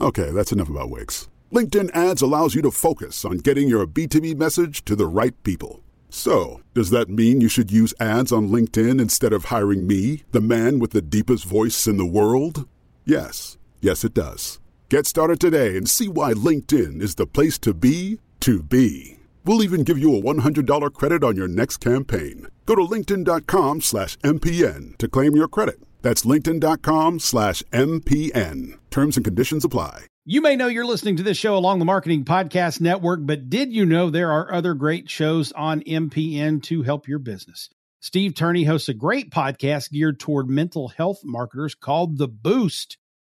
Okay, that's enough about wigs. LinkedIn ads allows you to focus on getting your B2B message to the right people. So, does that mean you should use ads on LinkedIn instead of hiring me, the man with the deepest voice in the world? Yes, yes, it does. Get started today and see why LinkedIn is the place to be to be. We'll even give you a $100 credit on your next campaign. Go to linkedin.com slash MPN to claim your credit. That's linkedin.com slash MPN. Terms and conditions apply. You may know you're listening to this show along the Marketing Podcast Network, but did you know there are other great shows on MPN to help your business? Steve Turney hosts a great podcast geared toward mental health marketers called The Boost.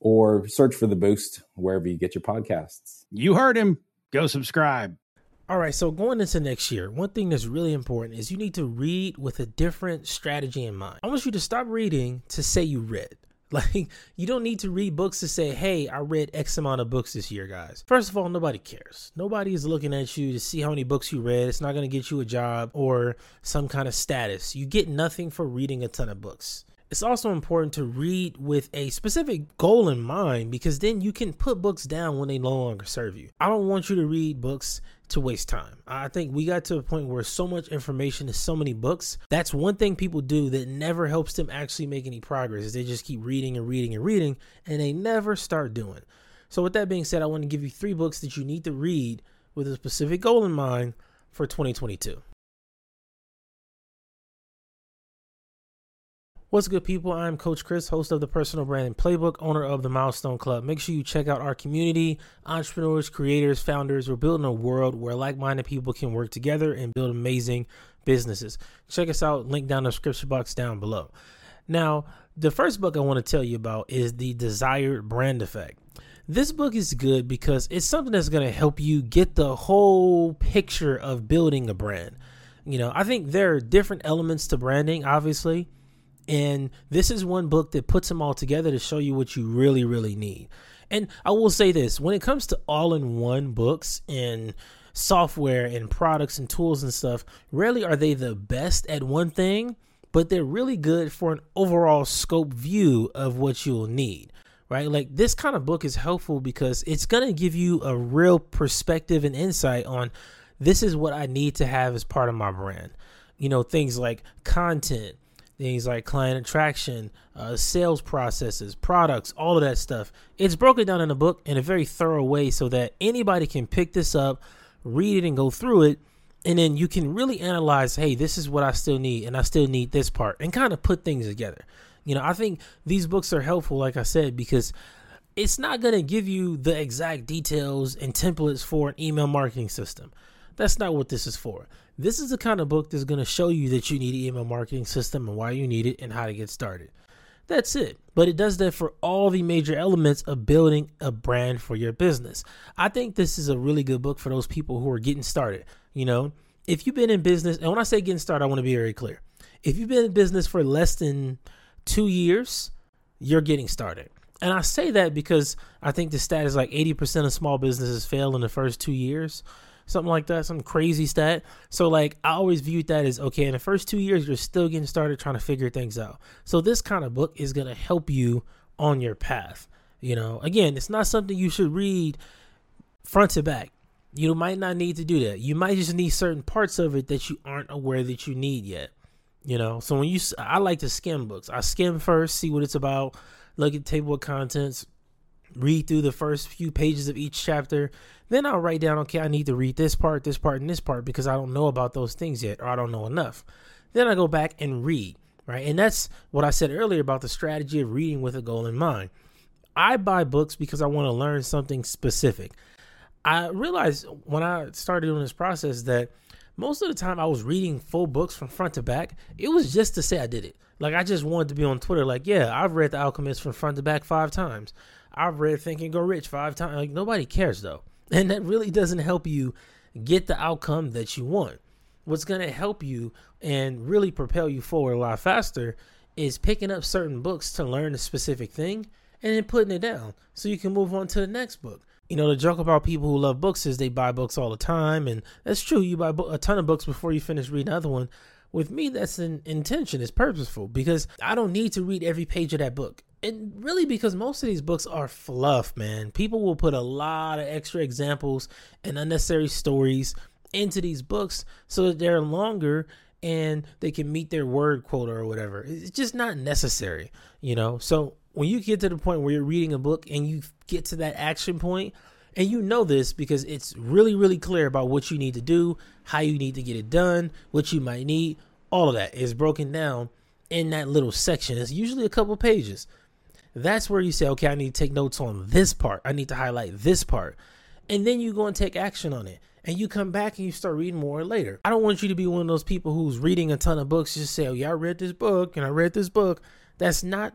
or search for The Boost wherever you get your podcasts. You heard him. Go subscribe. All right, so going into next year, one thing that's really important is you need to read with a different strategy in mind. I want you to stop reading to say you read. Like, you don't need to read books to say, hey, I read X amount of books this year, guys. First of all, nobody cares. Nobody is looking at you to see how many books you read. It's not going to get you a job or some kind of status. You get nothing for reading a ton of books. It's also important to read with a specific goal in mind because then you can put books down when they no longer serve you. I don't want you to read books to waste time. I think we got to a point where so much information is so many books. That's one thing people do that never helps them actually make any progress is they just keep reading and reading and reading and they never start doing. So with that being said, I want to give you three books that you need to read with a specific goal in mind for 2022. What's good, people? I'm Coach Chris, host of the Personal Branding Playbook, owner of the Milestone Club. Make sure you check out our community, entrepreneurs, creators, founders. We're building a world where like minded people can work together and build amazing businesses. Check us out, link down in the description box down below. Now, the first book I want to tell you about is The Desired Brand Effect. This book is good because it's something that's going to help you get the whole picture of building a brand. You know, I think there are different elements to branding, obviously and this is one book that puts them all together to show you what you really, really need. And I will say this when it comes to all in one books and software and products and tools and stuff, rarely are they the best at one thing, but they're really good for an overall scope view of what you'll need. Right? Like this kind of book is helpful because it's going to give you a real perspective and insight on this is what I need to have as part of my brand. You know, things like content, things like client attraction, uh, sales processes, products, all of that stuff. It's broken down in a book in a very thorough way so that anybody can pick this up, read it, and go through it. And then you can really analyze hey, this is what I still need, and I still need this part, and kind of put things together. You know, I think these books are helpful, like I said, because it's not going to give you the exact details and templates for an email marketing system. That's not what this is for. This is the kind of book that's going to show you that you need an email marketing system and why you need it and how to get started. That's it. But it does that for all the major elements of building a brand for your business. I think this is a really good book for those people who are getting started. You know, if you've been in business, and when I say getting started, I want to be very clear. If you've been in business for less than two years, you're getting started. And I say that because I think the stat is like 80% of small businesses fail in the first two years something like that, some crazy stat. So like I always viewed that as okay, in the first two years you're still getting started trying to figure things out. So this kind of book is gonna help you on your path. You know, again, it's not something you should read front to back. You might not need to do that. You might just need certain parts of it that you aren't aware that you need yet. You know, so when you, I like to skim books. I skim first, see what it's about, look at table of contents, read through the first few pages of each chapter. Then I'll write down, okay, I need to read this part, this part, and this part because I don't know about those things yet or I don't know enough. Then I go back and read, right? And that's what I said earlier about the strategy of reading with a goal in mind. I buy books because I want to learn something specific. I realized when I started doing this process that most of the time I was reading full books from front to back. It was just to say I did it. Like I just wanted to be on Twitter. Like, yeah, I've read The Alchemist from front to back five times. I've read Think and Grow Rich five times. Like nobody cares though, and that really doesn't help you get the outcome that you want. What's going to help you and really propel you forward a lot faster is picking up certain books to learn a specific thing and then putting it down so you can move on to the next book. You know, the joke about people who love books is they buy books all the time, and that's true. You buy a ton of books before you finish reading another one. With me, that's an intention, it's purposeful because I don't need to read every page of that book. And really, because most of these books are fluff, man. People will put a lot of extra examples and unnecessary stories into these books so that they're longer and they can meet their word quota or whatever. It's just not necessary, you know? So when you get to the point where you're reading a book and you get to that action point, and you know this because it's really, really clear about what you need to do, how you need to get it done, what you might need. All of that is broken down in that little section. It's usually a couple pages. That's where you say, okay, I need to take notes on this part. I need to highlight this part. And then you go and take action on it. And you come back and you start reading more later. I don't want you to be one of those people who's reading a ton of books, just say, oh, yeah, I read this book and I read this book. That's not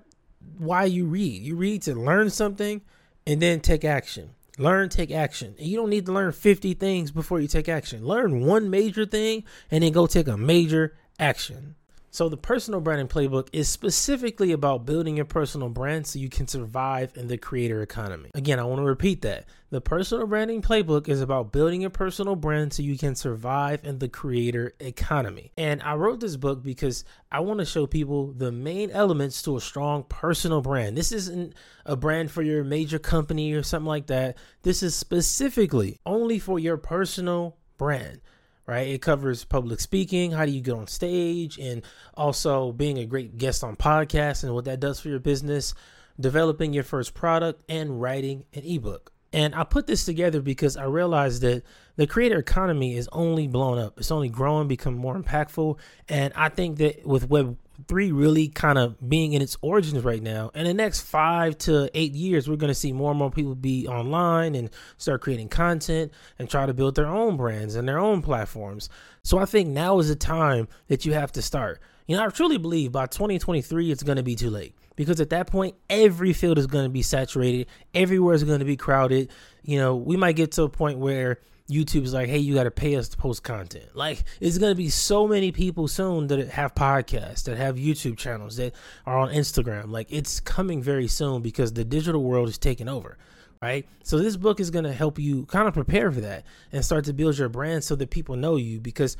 why you read. You read to learn something and then take action. Learn, take action. And you don't need to learn 50 things before you take action. Learn one major thing and then go take a major action. So, the personal branding playbook is specifically about building your personal brand so you can survive in the creator economy. Again, I want to repeat that. The personal branding playbook is about building your personal brand so you can survive in the creator economy. And I wrote this book because I want to show people the main elements to a strong personal brand. This isn't a brand for your major company or something like that. This is specifically only for your personal brand right? It covers public speaking, how do you get on stage, and also being a great guest on podcasts and what that does for your business, developing your first product, and writing an ebook. And I put this together because I realized that the creator economy is only blown up. It's only growing, become more impactful. And I think that with Web three really kind of being in its origins right now. And in the next five to eight years, we're going to see more and more people be online and start creating content and try to build their own brands and their own platforms. So I think now is the time that you have to start. You know, I truly believe by 2023, it's going to be too late because at that point, every field is going to be saturated, everywhere is going to be crowded. You know, we might get to a point where YouTube's like, hey, you got to pay us to post content. Like, it's going to be so many people soon that have podcasts, that have YouTube channels, that are on Instagram. Like, it's coming very soon because the digital world is taking over, right? So, this book is going to help you kind of prepare for that and start to build your brand so that people know you. Because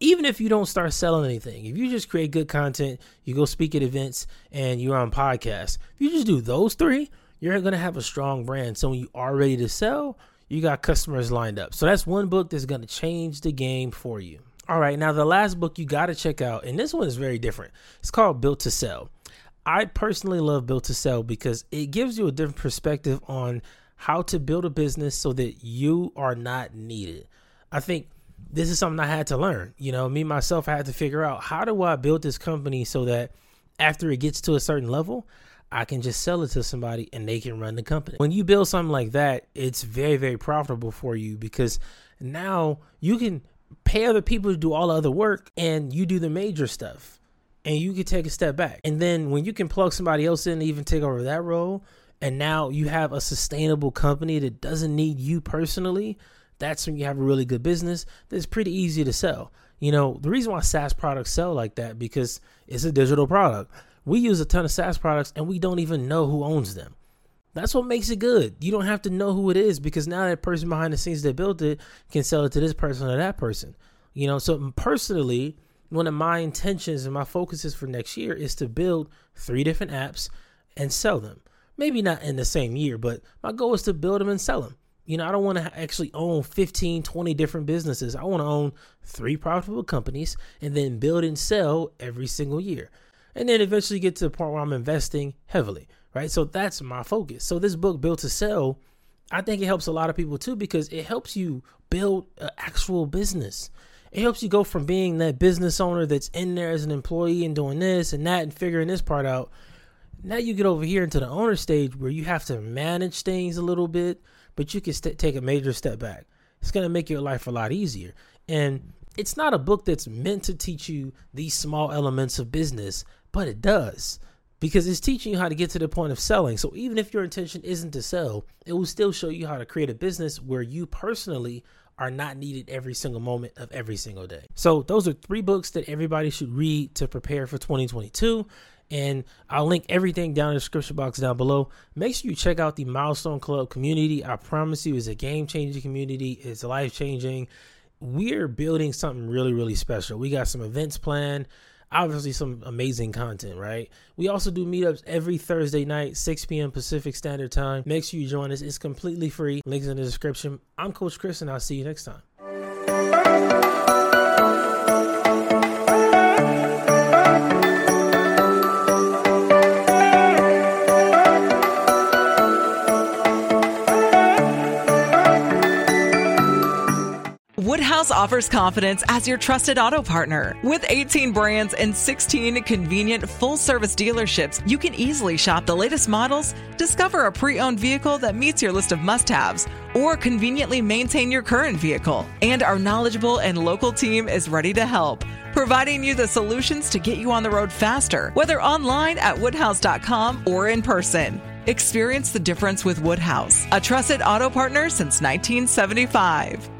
even if you don't start selling anything, if you just create good content, you go speak at events, and you're on podcasts, if you just do those three, you're going to have a strong brand. So, when you are ready to sell, you got customers lined up. So that's one book that's going to change the game for you. All right, now the last book you got to check out, and this one is very different. It's called Built to Sell. I personally love Built to Sell because it gives you a different perspective on how to build a business so that you are not needed. I think this is something I had to learn. You know, me myself, I had to figure out how do I build this company so that after it gets to a certain level, I can just sell it to somebody and they can run the company. When you build something like that, it's very, very profitable for you because now you can pay other people to do all the other work and you do the major stuff and you can take a step back. And then when you can plug somebody else in and even take over that role, and now you have a sustainable company that doesn't need you personally, that's when you have a really good business that's pretty easy to sell. You know, the reason why SaaS products sell like that because it's a digital product we use a ton of SaaS products and we don't even know who owns them. That's what makes it good. You don't have to know who it is because now that person behind the scenes that built it can sell it to this person or that person. You know, so personally, one of my intentions and my focuses for next year is to build three different apps and sell them. Maybe not in the same year, but my goal is to build them and sell them. You know, I don't want to actually own 15, 20 different businesses. I want to own three profitable companies and then build and sell every single year and then eventually get to the point where I'm investing heavily, right? So that's my focus. So this book, Built to Sell, I think it helps a lot of people too because it helps you build an actual business. It helps you go from being that business owner that's in there as an employee and doing this and that and figuring this part out. Now you get over here into the owner stage where you have to manage things a little bit, but you can st- take a major step back. It's going to make your life a lot easier. And it's not a book that's meant to teach you these small elements of business, but it does because it's teaching you how to get to the point of selling. So even if your intention isn't to sell, it will still show you how to create a business where you personally are not needed every single moment of every single day. So those are three books that everybody should read to prepare for 2022. And I'll link everything down in the description box down below. Make sure you check out the Milestone Club community. I promise you, it's a game changing community. It's life changing. We're building something really, really special. We got some events planned obviously some amazing content, right? We also do meetups every Thursday night, 6 p.m. Pacific Standard Time. Make sure you join us. It's completely free. Links in the description. I'm Coach Chris, and I'll see you next time. Woodhouse offers confidence as your trusted auto partner. With 18 brands and 16 convenient full service dealerships, you can easily shop the latest models, discover a pre owned vehicle that meets your list of must haves, or conveniently maintain your current vehicle. And our knowledgeable and local team is ready to help, providing you the solutions to get you on the road faster, whether online at woodhouse.com or in person. Experience the difference with Woodhouse, a trusted auto partner since 1975.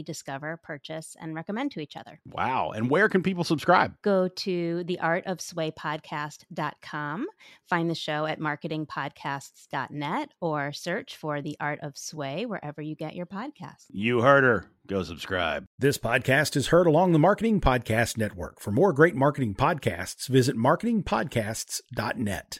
discover, purchase, and recommend to each other. Wow. And where can people subscribe? Go to theartofswaypodcast.com, find the show at marketingpodcasts.net, or search for The Art of Sway wherever you get your podcasts. You heard her. Go subscribe. This podcast is heard along the Marketing Podcast Network. For more great marketing podcasts, visit marketingpodcasts.net.